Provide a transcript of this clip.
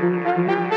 Música